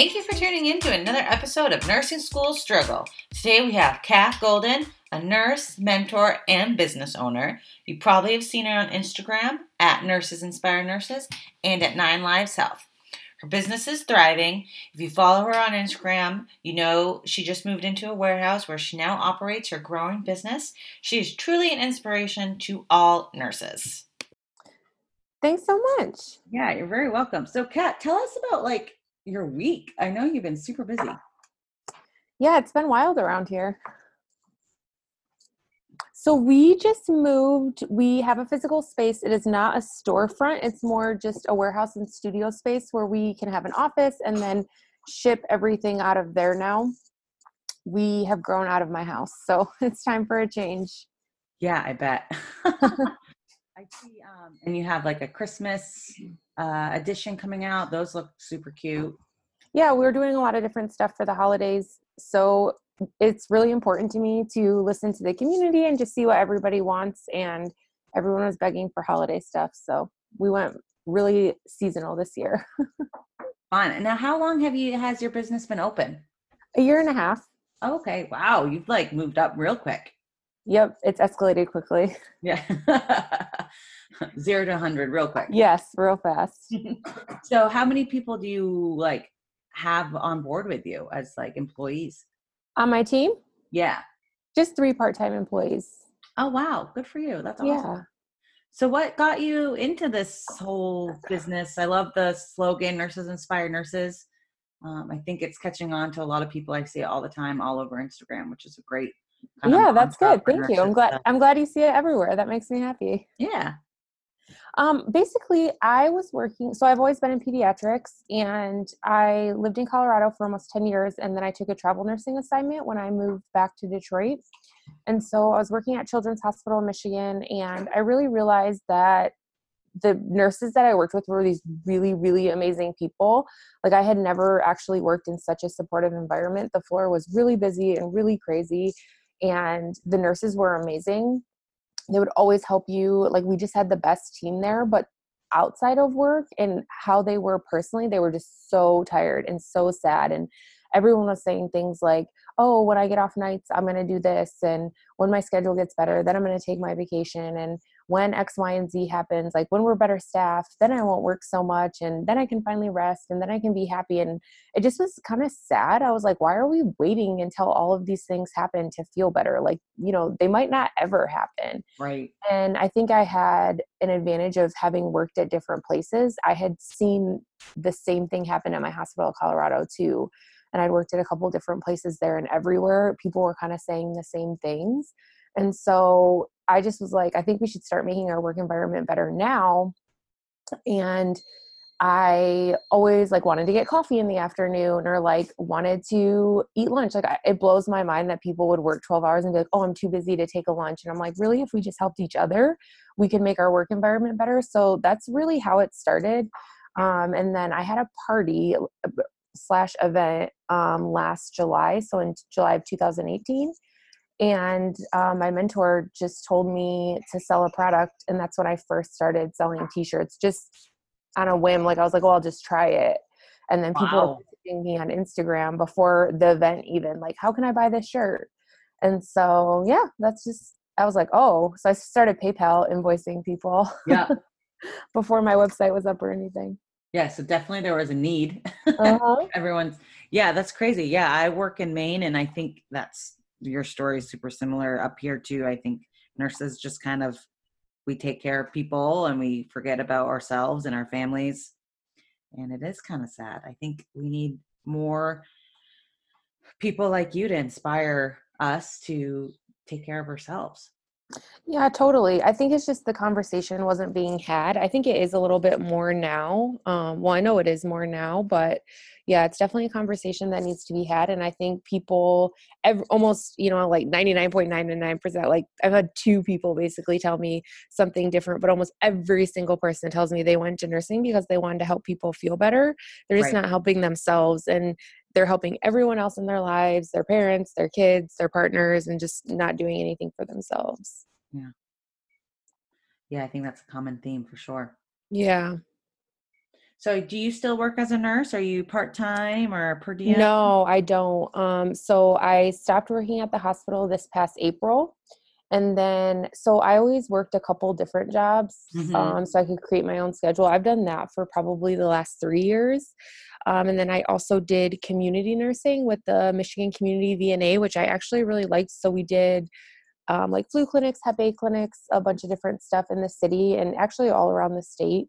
Thank you for tuning in to another episode of Nursing School Struggle. Today we have Kat Golden, a nurse, mentor, and business owner. You probably have seen her on Instagram at Nurses Inspire Nurses and at Nine Lives Health. Her business is thriving. If you follow her on Instagram, you know she just moved into a warehouse where she now operates her growing business. She is truly an inspiration to all nurses. Thanks so much. Yeah, you're very welcome. So, Kat, tell us about like your week. I know you've been super busy. Yeah, it's been wild around here. So we just moved. We have a physical space. It is not a storefront. It's more just a warehouse and studio space where we can have an office and then ship everything out of there now. We have grown out of my house, so it's time for a change. Yeah, I bet. I see. Um, and you have like a Christmas uh, edition coming out. Those look super cute. Yeah, we're doing a lot of different stuff for the holidays. So it's really important to me to listen to the community and just see what everybody wants. And everyone was begging for holiday stuff. So we went really seasonal this year. Fun. Now, how long have you has your business been open? A year and a half. Okay. Wow. You've like moved up real quick. Yep. It's escalated quickly. Yeah. Zero to 100 real quick. Yes, real fast. so, how many people do you like have on board with you as like employees? On my team? Yeah. Just three part time employees. Oh, wow. Good for you. That's awesome. Yeah. So, what got you into this whole business? I love the slogan Nurses Inspire Nurses. Um, I think it's catching on to a lot of people. I see it all the time, all over Instagram, which is a great. Yeah, that's good. Thank you. I'm glad. I'm glad you see it everywhere. That makes me happy. Yeah. Um, basically, I was working, so I've always been in pediatrics, and I lived in Colorado for almost 10 years, and then I took a travel nursing assignment when I moved back to Detroit. And so I was working at Children's Hospital in Michigan, and I really realized that the nurses that I worked with were these really, really amazing people. Like, I had never actually worked in such a supportive environment. The floor was really busy and really crazy, and the nurses were amazing. They would always help you like we just had the best team there but outside of work and how they were personally they were just so tired and so sad and everyone was saying things like oh when i get off nights i'm going to do this and when my schedule gets better then i'm going to take my vacation and when X, Y, and Z happens, like when we're better staffed, then I won't work so much and then I can finally rest and then I can be happy. And it just was kind of sad. I was like, why are we waiting until all of these things happen to feel better? Like, you know, they might not ever happen. Right. And I think I had an advantage of having worked at different places. I had seen the same thing happen at my hospital, in Colorado, too. And I'd worked at a couple different places there and everywhere people were kind of saying the same things. And so I just was like, I think we should start making our work environment better now. And I always like wanted to get coffee in the afternoon or like wanted to eat lunch. Like it blows my mind that people would work 12 hours and be like, "Oh, I'm too busy to take a lunch." And I'm like, "Really? If we just helped each other, we could make our work environment better." So that's really how it started. Um, and then I had a party slash event um, last July, so in July of 2018, and um, my mentor just told me to sell a product and that's when i first started selling t-shirts just on a whim like i was like well i'll just try it. And then people wow. were me on instagram before the event even like how can i buy this shirt? And so yeah that's just i was like oh. So i started paypal invoicing people yeah. before my website was up or anything yeah so definitely there was a need uh-huh. everyone's yeah that's crazy yeah i work in maine and i think that's your story is super similar up here too. I think nurses just kind of we take care of people and we forget about ourselves and our families. And it is kind of sad. I think we need more people like you to inspire us to take care of ourselves. Yeah, totally. I think it's just the conversation wasn't being had. I think it is a little bit more now. Um, well, I know it is more now, but yeah, it's definitely a conversation that needs to be had. And I think people, every, almost, you know, like 99.99%, like I've had two people basically tell me something different, but almost every single person tells me they went to nursing because they wanted to help people feel better. They're just right. not helping themselves. And they're helping everyone else in their lives their parents their kids their partners and just not doing anything for themselves yeah yeah i think that's a common theme for sure yeah So do you still work as a nurse? Are you part-time or per diem? No, I don't. Um, so I stopped working at the hospital this past April. And then, so I always worked a couple different jobs mm-hmm. um, so I could create my own schedule. I've done that for probably the last three years. Um, and then I also did community nursing with the Michigan Community VNA, which I actually really liked. So we did um, like flu clinics, Hep A clinics, a bunch of different stuff in the city and actually all around the state.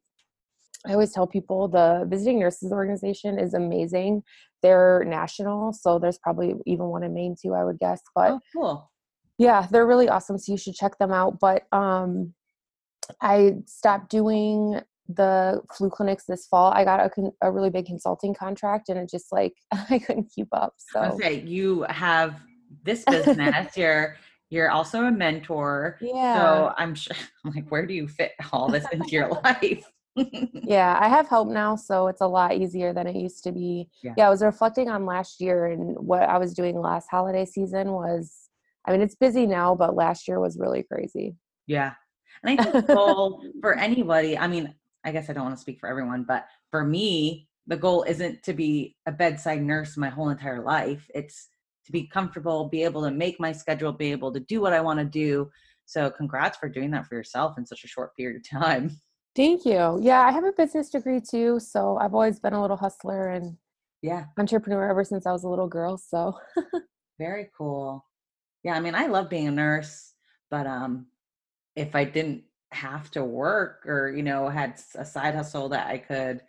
I always tell people the Visiting Nurses Organization is amazing. They're national, so there's probably even one in Maine too, I would guess. But oh, cool. Yeah, they're really awesome. So you should check them out. But um, I stopped doing the flu clinics this fall. I got a, a really big consulting contract, and it just like I couldn't keep up. So okay, you have this business. you're you're also a mentor. Yeah. So I'm sure. I'm like, where do you fit all this into your life? yeah, I have help now, so it's a lot easier than it used to be. Yeah. yeah, I was reflecting on last year and what I was doing last holiday season was I mean, it's busy now, but last year was really crazy. Yeah. And I think the goal for anybody, I mean, I guess I don't want to speak for everyone, but for me, the goal isn't to be a bedside nurse my whole entire life. It's to be comfortable, be able to make my schedule, be able to do what I want to do. So, congrats for doing that for yourself in such a short period of time. Thank you. Yeah, I have a business degree too, so I've always been a little hustler and yeah, entrepreneur ever since I was a little girl. So, very cool. Yeah, I mean, I love being a nurse, but um if I didn't have to work or you know had a side hustle that I could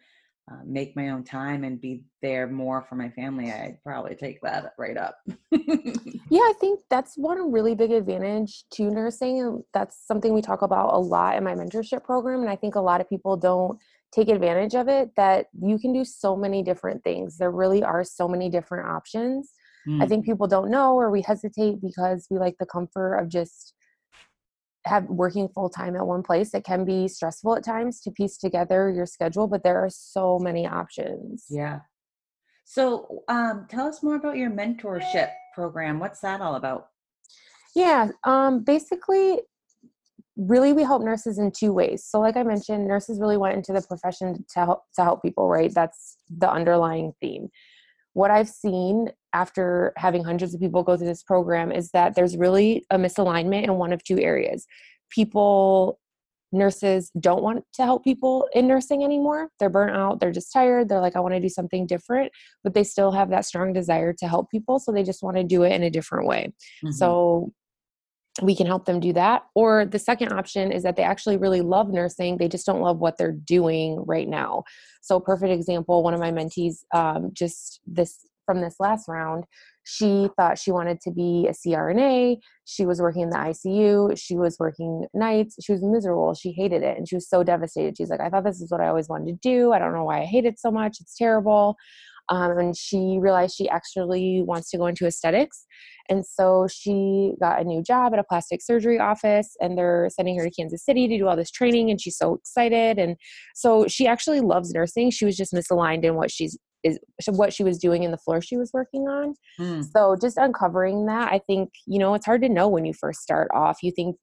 uh, make my own time and be there more for my family, I'd probably take that right up. yeah, I think that's one really big advantage to nursing. That's something we talk about a lot in my mentorship program. And I think a lot of people don't take advantage of it that you can do so many different things. There really are so many different options. Mm. I think people don't know or we hesitate because we like the comfort of just have working full time at one place it can be stressful at times to piece together your schedule but there are so many options. Yeah. So um, tell us more about your mentorship program. What's that all about? Yeah um, basically really we help nurses in two ways. So like i mentioned nurses really went into the profession to help to help people right? That's the underlying theme. What I've seen after having hundreds of people go through this program is that there's really a misalignment in one of two areas. People, nurses don't want to help people in nursing anymore. They're burnt out, they're just tired, they're like, I want to do something different, but they still have that strong desire to help people. So they just want to do it in a different way. Mm-hmm. So we can help them do that. Or the second option is that they actually really love nursing, they just don't love what they're doing right now. So, perfect example one of my mentees um, just this from this last round, she thought she wanted to be a CRNA. She was working in the ICU. She was working nights. She was miserable. She hated it. And she was so devastated. She's like, I thought this is what I always wanted to do. I don't know why I hate it so much. It's terrible. Um, and she realized she actually wants to go into aesthetics. And so she got a new job at a plastic surgery office, and they're sending her to Kansas City to do all this training. And she's so excited. And so she actually loves nursing. She was just misaligned in what she's is what she was doing in the floor she was working on. Mm. So just uncovering that, I think, you know, it's hard to know when you first start off. You think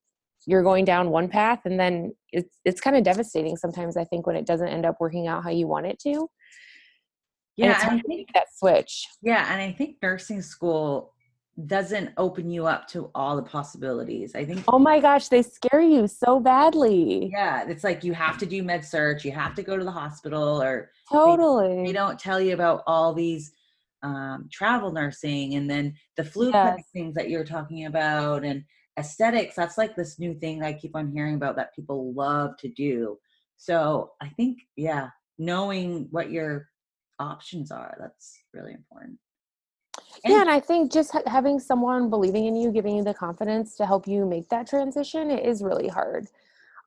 you're going down one path and then it's it's kind of devastating sometimes I think when it doesn't end up working out how you want it to yeah and I think that switch yeah and i think nursing school doesn't open you up to all the possibilities i think oh my gosh they scare you so badly yeah it's like you have to do med surg you have to go to the hospital or totally they, they don't tell you about all these um, travel nursing and then the flu yes. things that you're talking about and aesthetics that's like this new thing i keep on hearing about that people love to do so i think yeah knowing what your options are. That's really important. And yeah, and I think just ha- having someone believing in you, giving you the confidence to help you make that transition it is really hard.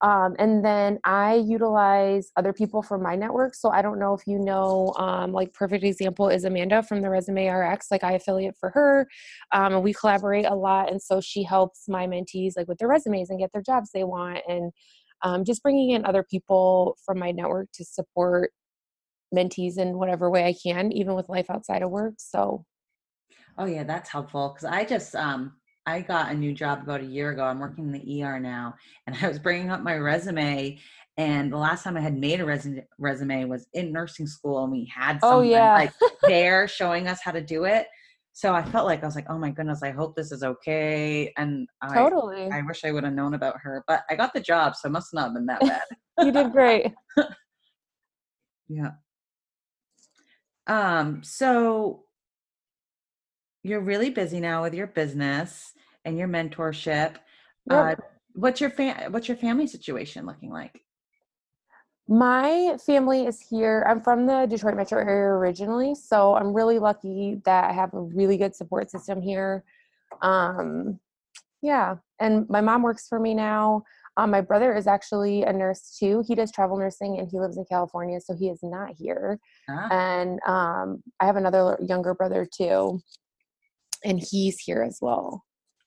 Um, and then I utilize other people from my network. So I don't know if you know, um, like perfect example is Amanda from the Resume RX. Like I affiliate for her, um, and we collaborate a lot. And so she helps my mentees like with their resumes and get their jobs they want, and um, just bringing in other people from my network to support mentees in whatever way I can, even with life outside of work. So, oh yeah, that's helpful because I just um I got a new job about a year ago. I'm working in the ER now, and I was bringing up my resume, And the last time I had made a resume, resume was in nursing school, and we had oh, yeah. like there showing us how to do it. So I felt like I was like, oh my goodness, I hope this is okay. And I, totally. I wish I would have known about her, but I got the job, so it must not have been that bad. you did great. yeah. Um, so you're really busy now with your business and your mentorship. Uh, what's your fam- what's your family situation looking like? My family is here. I'm from the Detroit metro area originally, so I'm really lucky that I have a really good support system here. Um, yeah, and my mom works for me now. Um, my brother is actually a nurse too. He does travel nursing and he lives in California, so he is not here. Ah. And um, I have another younger brother too, and he's here as well.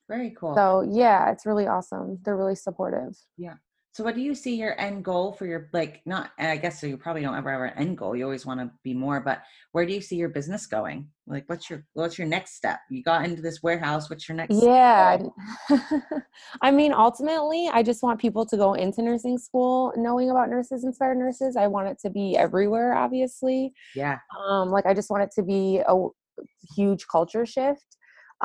Very cool. So yeah, it's really awesome. They're really supportive. yeah. So what do you see your end goal for your like not I guess so you probably don't ever have an end goal. You always want to be more, but where do you see your business going? Like what's your what's your next step? You got into this warehouse, what's your next Yeah. I mean, ultimately, I just want people to go into nursing school knowing about nurses inspired nurses. I want it to be everywhere, obviously. Yeah. Um, like, I just want it to be a huge culture shift.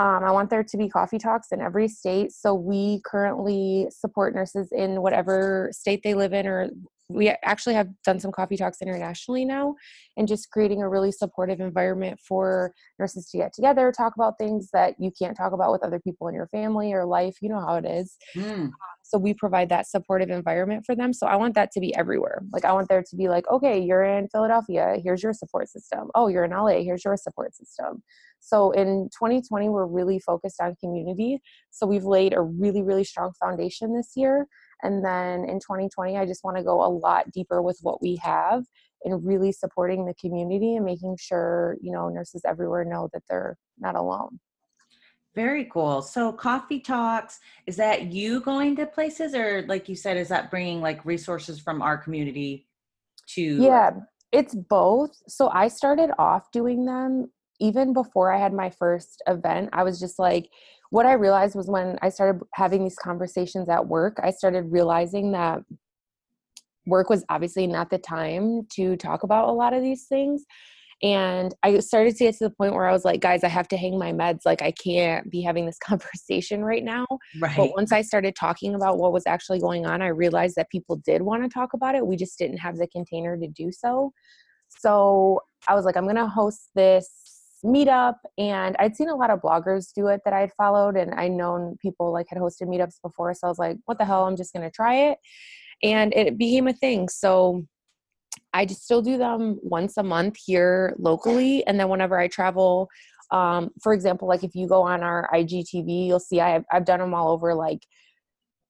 Um, I want there to be coffee talks in every state. So we currently support nurses in whatever state they live in, or we actually have done some coffee talks internationally now, and just creating a really supportive environment for nurses to get together, talk about things that you can't talk about with other people in your family or life. You know how it is. Mm, So we provide that supportive environment for them. So I want that to be everywhere. Like I want there to be like, okay, you're in Philadelphia, here's your support system. Oh, you're in LA, here's your support system. So in 2020, we're really focused on community. So we've laid a really, really strong foundation this year. And then in 2020, I just want to go a lot deeper with what we have and really supporting the community and making sure, you know, nurses everywhere know that they're not alone. very cool. So coffee talks, is that you going to places or like you said is that bringing like resources from our community to Yeah, it's both. So I started off doing them even before I had my first event. I was just like, what I realized was when I started having these conversations at work, I started realizing that work was obviously not the time to talk about a lot of these things. And I started to get to the point where I was like, guys, I have to hang my meds. Like, I can't be having this conversation right now. right. But once I started talking about what was actually going on, I realized that people did want to talk about it. We just didn't have the container to do so. So I was like, I'm going to host this meetup. And I'd seen a lot of bloggers do it that I'd followed, and I'd known people like had hosted meetups before. So I was like, what the hell? I'm just going to try it. And it became a thing. So I just still do them once a month here locally. And then whenever I travel, um, for example, like if you go on our IGTV, you'll see I have, I've done them all over like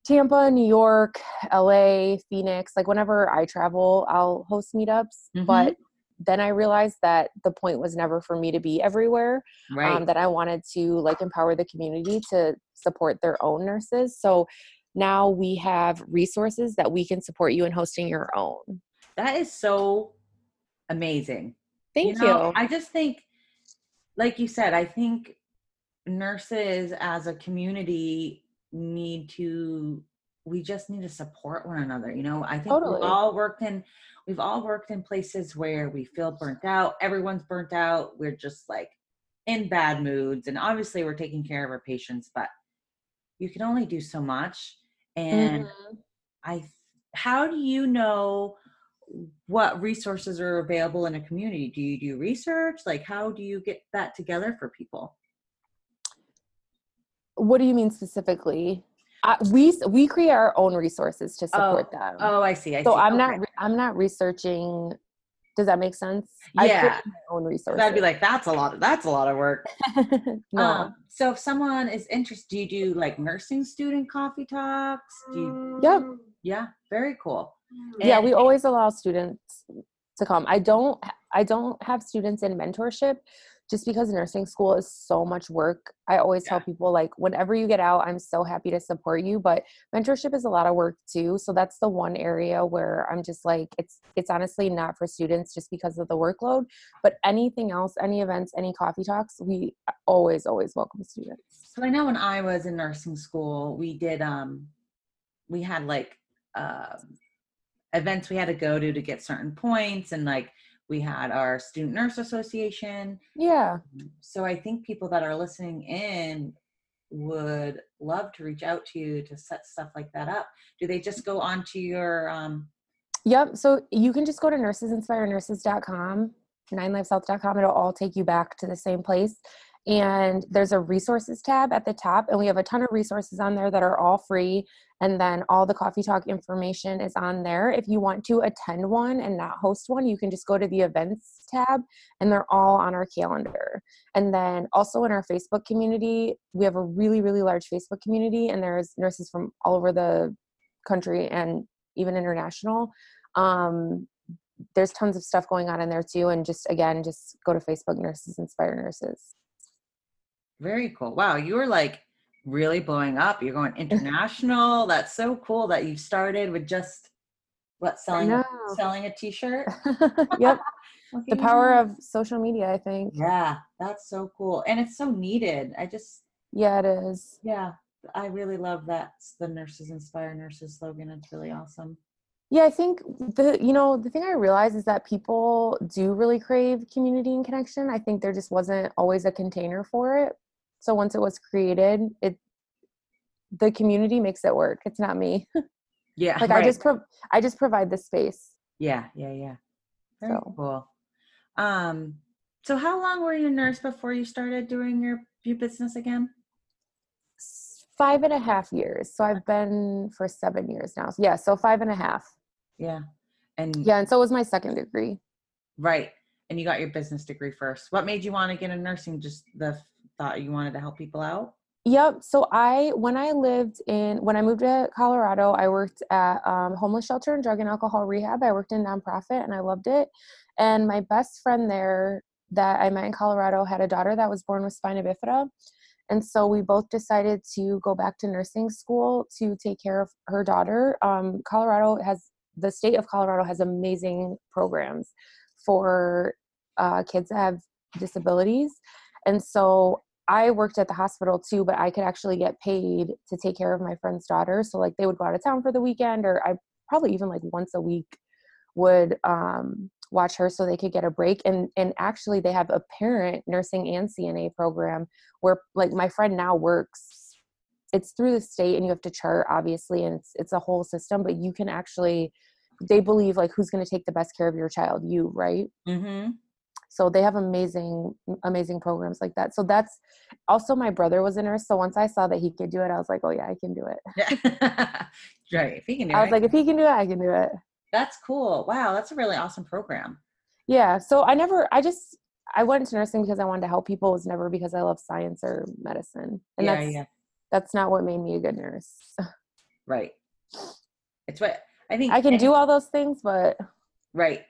Tampa, New York, LA, Phoenix. Like whenever I travel, I'll host meetups. Mhm. But then I realized that the point was never for me to be everywhere. right. Um, that I wanted to like empower the community to support their own nurses. So now we have resources that we can support you in hosting your own. that is so amazing. Thank you. know, I just think, like you said, I think nurses as a community need to, we just need to support one another. You know, I think Totally. we've all worked in, we've all worked in places where we feel burnt out. Everyone's burnt out. We're just like in bad moods. And obviously we're taking care of our patients, but you can only do so much. And Mhm. I how do you know what resources are available in a community? Do you do research? Like how do you get that together for people? What do you mean specifically? Uh, we we create our own resources to support them. Oh, I see. I so see. I'm Okay. not I'm not researching. Does that make sense? I Yeah. my own resources. I'd be like, that's a lot of that's a lot of work. no. Um, so if someone is interested, do you do like nursing student coffee talks? Do you yep. yeah, very cool. yeah And- we always allow students to come i don't i don't have students in mentorship just because nursing school is so much work i always tell people like whenever you get out i'm so happy to support you but mentorship is a lot of work too so that's the one area where i'm just like it's it's honestly not for students just because of the workload but anything else any events any coffee talks we always always welcome students. So I know when I was in nursing school, we did um we had like um events we had to go to to get certain points and like we had our student nurse association. Yeah. So i think people that are listening in would love to reach out to you to set stuff like that up. Do they just go onto your um yep so you can just go to nursesinspirenurses.com 9liveshealth.com it'll all take you back to the same place and there's a resources tab at the top and we have a ton of resources on there that are all free and then all the coffee talk information is on there. If you want to attend one and not host one you can just go to the events tab and they're all on our calendar. And then also in our facebook community we have a really really large facebook community and there's nurses from all over the country and even international. Um, there's tons of stuff going on in there too and just again just go to facebook nurses inspire nurses very cool. Wow, you were like really blowing up. You're going international. That's so cool that you started with just what selling selling a t-shirt. yep. the power of social media, I think. Yeah, that's so cool. And it's so needed. I just Yeah, it is. Yeah. I really love that the nurses inspire nurses slogan. It's really awesome. Yeah, I think the you know the thing I realize is that people do really crave community and connection. I think there just wasn't always a container for it. So once it was created, it the community makes it work. It's not me. Yeah. like right. I just pro- I just provide the space. Yeah, yeah, yeah. Very so. cool. Um so how long were you a nurse before you started doing your your business again? Five and a half years. So I've been for seven years now. Yeah, so five and a half. Yeah. And yeah, and so was my second degree. Right. And you got your business degree first. What made you want to get a nursing? Just the thought you wanted to help people out? Yep. So I, when I lived in, when I moved to Colorado, I worked at um, homeless shelter and drug and alcohol rehab. I worked in nonprofit and I loved it. And my best friend there that I met in Colorado had a daughter that was born with spina bifida. And so we both decided to go back to nursing school to take care of her daughter. Um, Colorado has, the state of Colorado has amazing programs for uh, kids that have disabilities. And so I worked at the hospital too, but I could actually get paid to take care of my friend's daughter. So like they would go out of town for the weekend, or I probably even like once a week would um, watch her so they could get a break. And and actually they have a parent nursing and CNA program where like my friend now works. It's through the state, and you have to chart obviously, and it's it's a whole system. But you can actually, they believe like who's going to take the best care of your child, you, right? Mm-hmm so they have amazing amazing programs like that. So that's also my brother was a nurse. So once i saw that he could do it i was like oh yeah i can do it. Right if he can do it. i it. was like if he can do it i can do it. That's cool. Wow that's a really awesome program. Yeah so i never i just i went into nursing because i wanted to help people. It was never because i love science or medicine. And yeah, that's yeah. that's not what made me a good nurse. Right. It's what i think i can do all those things but right.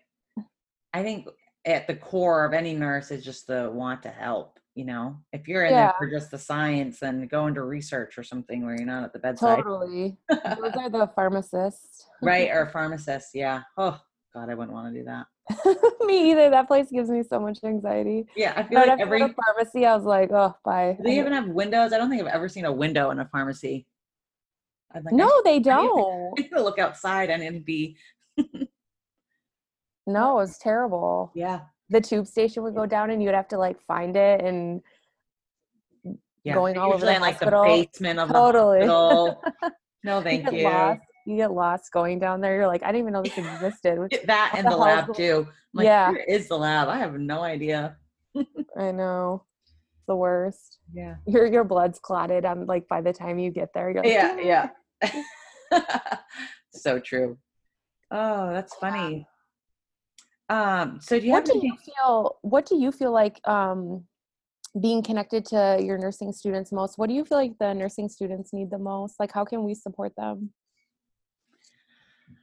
I think at the core of any nurse is just the want to help you know? If you're in yeah. there for just the science and go into research or something where you're not at the bedside. Totally. Those are the pharmacists right or pharmacists yeah. Oh god i wouldn't want to do that. Me either that place gives me so much anxiety. Yeah i feel I like every pharmacy i was like oh bye. Do they even have windows? I don't think i've ever seen a window in a pharmacy. Like, no they don't I need to look outside and it'd be no, it was terrible. Yeah. The tube station would go down and you'd have to like find it and yeah. going all over the in, hospital. like the basement of totally. the hospital. No, thank you. you. Lost. You get lost going down there. You're like, I didn't even know this existed. that and the, the lab too. Like, yeah. Where is the lab? I have no idea. I know. the worst. Yeah. Your your blood's clotted. I'm like by the time you get there, you're like, yeah, yeah. so true. Oh, that's funny. Um, so do you what do you feel what do you feel like um being connected to your nursing students most? What do you feel like the nursing students need the most? Like how can we support them?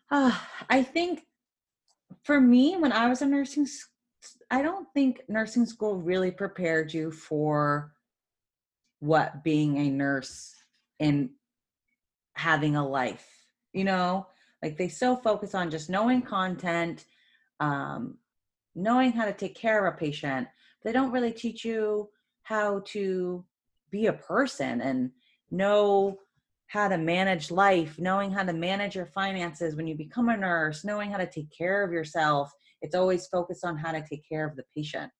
Uh, i think for me when i was a nursing i don't think nursing school really prepared you for what being a nurse and having a life you know? Like they so focus on just knowing content um, knowing how to take care of a patient. They don't really teach you how to be a person and know how to manage life, knowing how to manage your finances when you become a nurse, knowing how to take care of yourself. It's always focused on how to take care of the patient.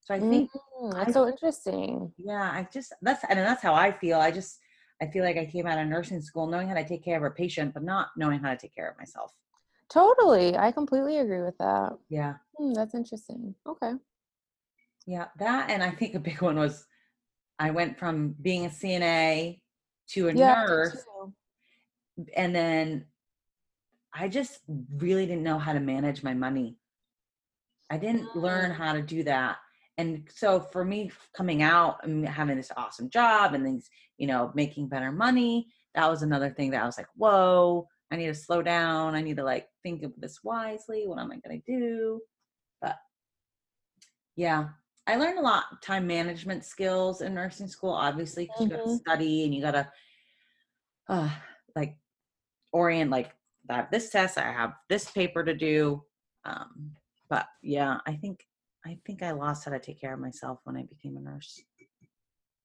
So I think mm, that's I, so interesting. Yeah, I just that's and that's how I feel. I just I feel like I came out of nursing school knowing how to take care of a patient, but not knowing how to take care of myself. Totally. I completely agree with that. Yeah. Mm, that's interesting. Okay. Yeah, that and I think a big one was I went from being a CNA to a yeah, nurse. And then I just really didn't know how to manage my money. I didn't mm. learn how to do that. And so for me coming out and having this awesome job and things, you know, making better money, that was another thing that I was like, whoa, I need to slow down. I need to like think of this wisely. What am I going to do? But yeah, I learned a lot time management skills in nursing school, obviously, because mm-hmm. you got to study and you got to uh, like orient, like, I have this test, I have this paper to do. Um, but yeah, I think I think I lost how to take care of myself when I became a nurse.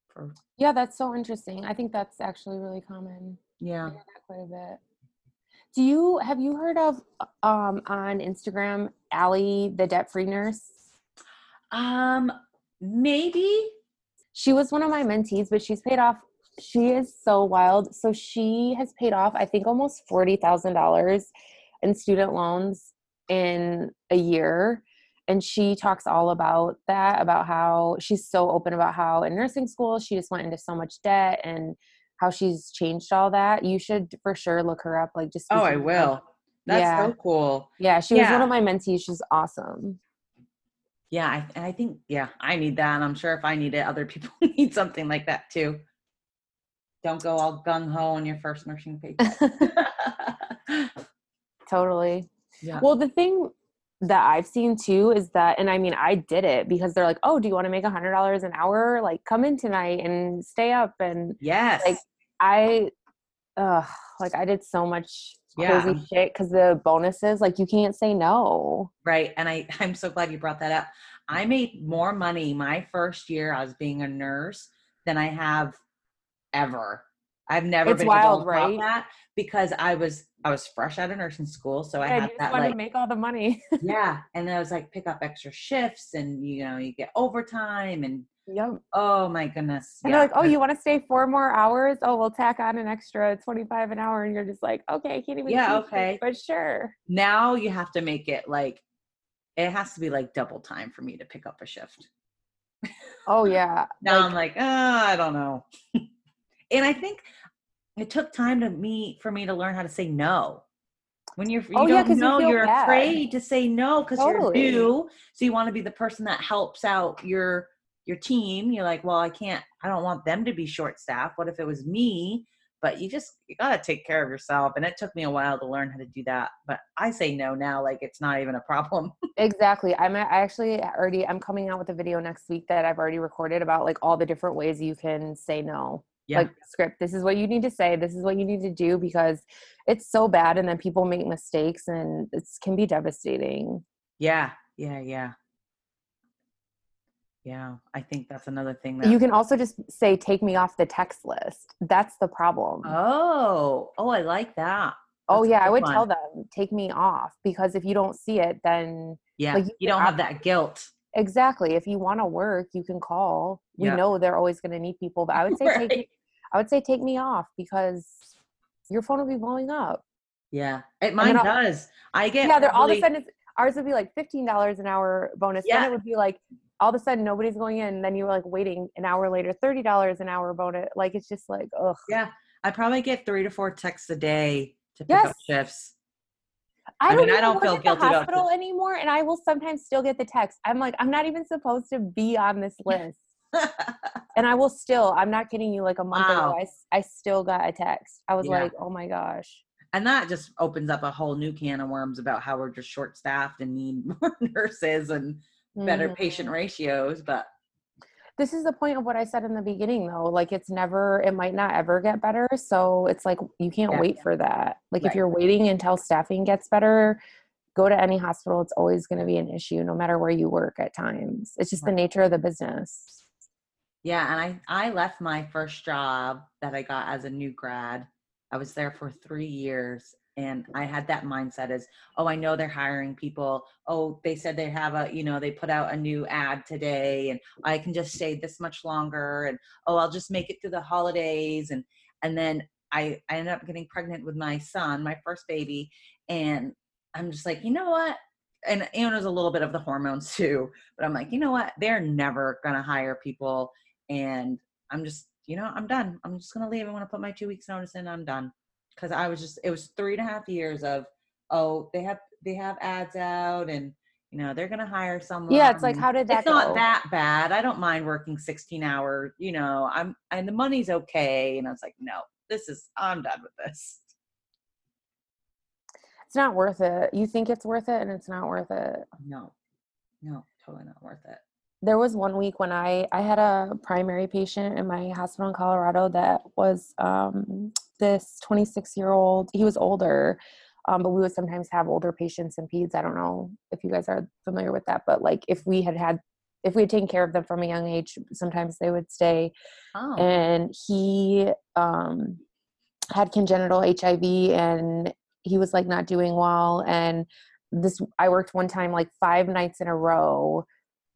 For yeah, that's so interesting. I think that's actually really common. Yeah, quite a bit. Do you have you heard of um on Instagram Allie the debt free nurse? Um, maybe. She was one of my mentees, but she's paid off. She is so wild. So she has paid off, I think, almost forty thousand dollars in student loans in a year and she talks all about that about how she's so open about how in nursing school she just went into so much debt and how she's changed all that you should for sure look her up like just oh i will. That's yeah. so cool. Yeah she yeah. was one of my mentees she's awesome. Yeah I, and i think yeah i need that and i'm sure if i need it other people need something like that too. Don't go all gung-ho on your first nursing paycheck. Totally. Yeah. well the thing that I've seen too is that, and I mean, I did it because they're like, oh, do you want to make a hundred dollars an hour? Like, come in tonight and stay up. And yes, like I, uh, like I did so much yeah. crazy shit because the bonuses, like, you can't say no. Right. And I, I'm so glad you brought that up. I made more money my first year I was being a nurse than I have ever. I've never it's been wild, able to right? that because I was I was fresh out of nursing school, so I had that like to make all the money. yeah, and then I was like pick up extra shifts, and you know you get overtime, and yep. Oh my goodness! And yeah. they're like, oh, you want to stay four more hours? Oh, we'll tack on an extra twenty five an hour, and you're just like, okay, I can't even. Yeah, okay, it, but sure. Now you have to make it like it has to be like double time for me to pick up a shift. Oh yeah. now like, I'm like, oh, I don't know. and I think it took time to me for me to learn how to say no. When you're you oh, don't yeah, know, you are afraid to say no because totally. you're new. So you want to be the person that helps out your your team. You're like, well, I can't. I don't want them to be short staffed. What if it was me? But you just you gotta take care of yourself. And it took me a while to learn how to do that. But I say no now, like it's not even a problem. exactly. I'm I actually already I'm coming out with a video next week that I've already recorded about like all the different ways you can say no yeah. like script this is what you need to say this is what you need to do because it's so bad and then people make mistakes and it can be devastating. Yeah yeah yeah. Yeah i think that's another thing that you can also just say take me off the text list. That's the problem. Oh oh i like that. Oh, that's oh yeah i would one. tell them take me off because if you don't see it then yeah like you, you don't have that guilt exactly if you want to work you can call we know they're always going to need people but i would say right. take I would say take me off because your phone will be blowing up. Yeah, it mine does. I get yeah. They're all of a sudden ours would be like fifteen dollars an hour bonus. Yeah. Then it would be like all of a sudden nobody's going in. Then you're like waiting an hour later, thirty dollars an hour bonus. Like it's just like ugh. Yeah, I probably get three to four texts a day to pick yes. up shifts. I, I don't, mean, I don't feel guilty the hospital anymore, and I will sometimes still get the text. I'm like, I'm not even supposed to be on this list and I will still, I'm not kidding you, like a month wow. ago, I, I still got a text. I was yeah. like, oh my gosh. And that just opens up a whole new can of worms about how we're just short staffed and need more nurses and better mm-hmm. patient ratios. But this is the point of what I said in the beginning, though. Like, it's never, it might not ever get better. So it's like, you can't yeah. wait for that. Like, right. if you're waiting until staffing gets better, go to any hospital. It's always going to be an issue, no matter where you work at times. It's just right. the nature of the business. Yeah, and I I left my first job that I got as a new grad I was there for three years and I had that mindset as, oh, I know they're hiring people. Oh, they said they have a, you know, they put out a new ad today and I can just stay this much longer and oh, I'll just make it through the holidays and and then I I ended up getting pregnant with my son, my first baby, and I'm just like, you know what? And you know, there's a little bit of the hormones too, but I'm like, you know what? They're never gonna hire people, and I'm just, you know, I'm done. I'm just gonna leave. I want to put my two weeks notice in. I'm done because I was just, it was three and a half years of, oh, they have they have ads out and you know they're gonna hire someone yeah it's like how did that it's go? not that bad. I don't mind working 16 hours you know i'm and the money's okay and i was like no this is i'm done with this. It's not worth it. You think it's worth it and it's not worth it. No. No totally not worth it. There was one week when i i had a primary patient in my hospital in colorado that was um this 26 year old he was older um, but we would sometimes have older patients and peds i don't know if you guys are familiar with that but like if we had had if we had taken care of them from a young age sometimes they would stay. Oh. and he um, had congenital hiv and he was like not doing well. And this i worked one time like five nights in a row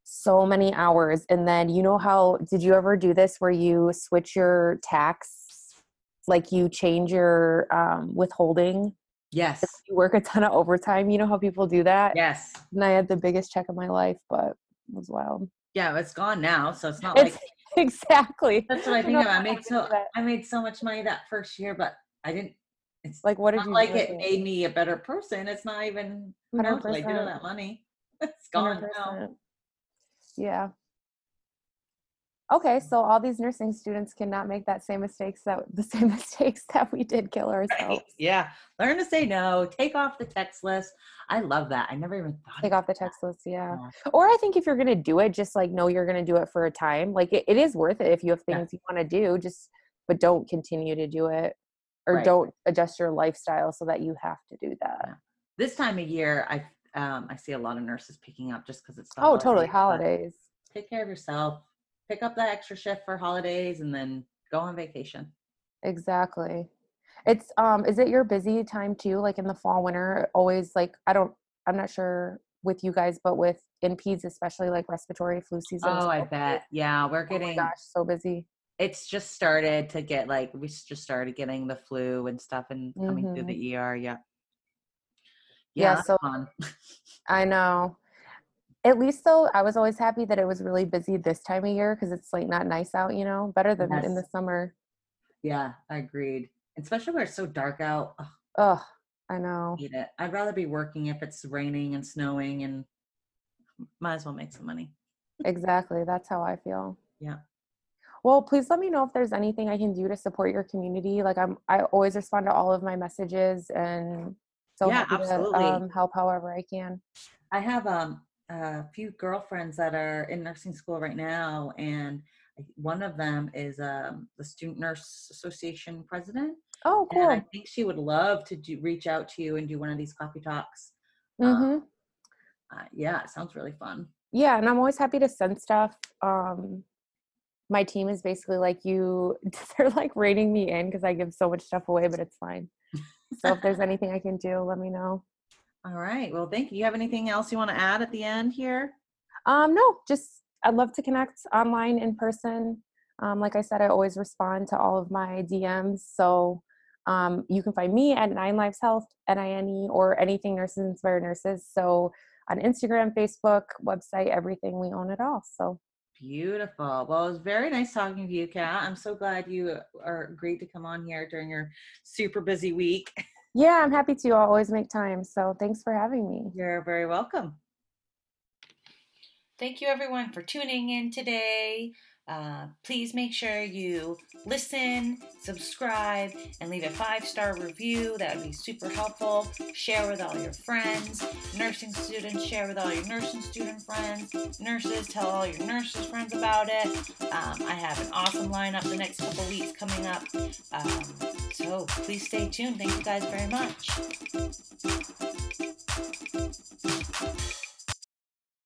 so many hours. And then you know how did you ever do this where you switch your tax like you change your um, withholding yes you work a ton of overtime you know how people do that yes and i had the biggest check of my life but it was wild yeah it's gone now so it's not it's, like exactly that's what i think I, I made so i made so much money that first year but i didn't it's like what did you like it made me a better person. It's not even you know, like you know that money. It's gone 100%. now. Yeah. Okay, so all these nursing students cannot make that same mistakes that the same mistakes that we did kill ourselves. Right. Yeah, learn to say no. Take off the text list. I love that. I never even thought. Take off the text that. list. Yeah. yeah. Or I think if you're gonna do it, just like know you're gonna do it for a time. Like it, it is worth it if you have things yeah. you want to do. Just but don't continue to do it or right. don't adjust your lifestyle so that you have to do that. Yeah. This time of year, I um, I see a lot of nurses picking up just because it's oh totally holidays. Take care of yourself. Pick up that extra shift for holidays, and then go on vacation. Exactly. It's um. Is it your busy time too? Like in the fall, winter, always like I don't. I'm not sure with you guys, but with in peds, especially like respiratory flu season. Oh, I bet. Yeah, we're getting. Oh gosh, so busy it's just started to get like we just started getting the flu and stuff and coming mm-hmm. through the ER. Yeah. Yeah, yeah so fun. I know. At least though, I was always happy that it was really busy this time of year because it's like not nice out, you know, better than yes. in the summer. Yeah, I agreed. Especially where it's so dark out. oh I know. Hate it. I'd rather be working if it's raining and snowing and might as well make some money. exactly. That's how I feel. Yeah well please let me know if there's anything i can do to support your community like i'm i always respond to all of my messages and so yeah, absolutely. to um, help however i can i have um, a few girlfriends that are in nursing school right now and one of them is um, the student nurse association president oh cool and i think she would love to do, reach out to you and do one of these coffee talks um, mm-hmm. uh, yeah it sounds really fun. Yeah and i'm always happy to send stuff um, my team is basically like you they're like rating me in because i give so much stuff away but it's fine. So if there's anything i can do let me know all right well thank you you have anything else you want to add at the end here um no just i'd love to connect online in person um, like i said i always respond to all of my dms so um, you can find me at nine lives health n-i-n-e or anything nurses inspire nurses so on instagram facebook website everything we own it all so Beautiful. Well, it was very nice talking to you, Kat. I'm so glad you are agreed to come on here during your super busy week. Yeah, I'm happy to. I'll always make time. So thanks for having me. You're very welcome. Thank you, everyone, for tuning in today. Uh, please make sure you listen, subscribe, and leave a five star review. That would be super helpful. Share with all your friends. Nursing students, share with all your nursing student friends. Nurses, tell all your nurses friends about it. Um, I have an awesome lineup the next couple weeks coming up. Um, so please stay tuned. Thank you guys very much.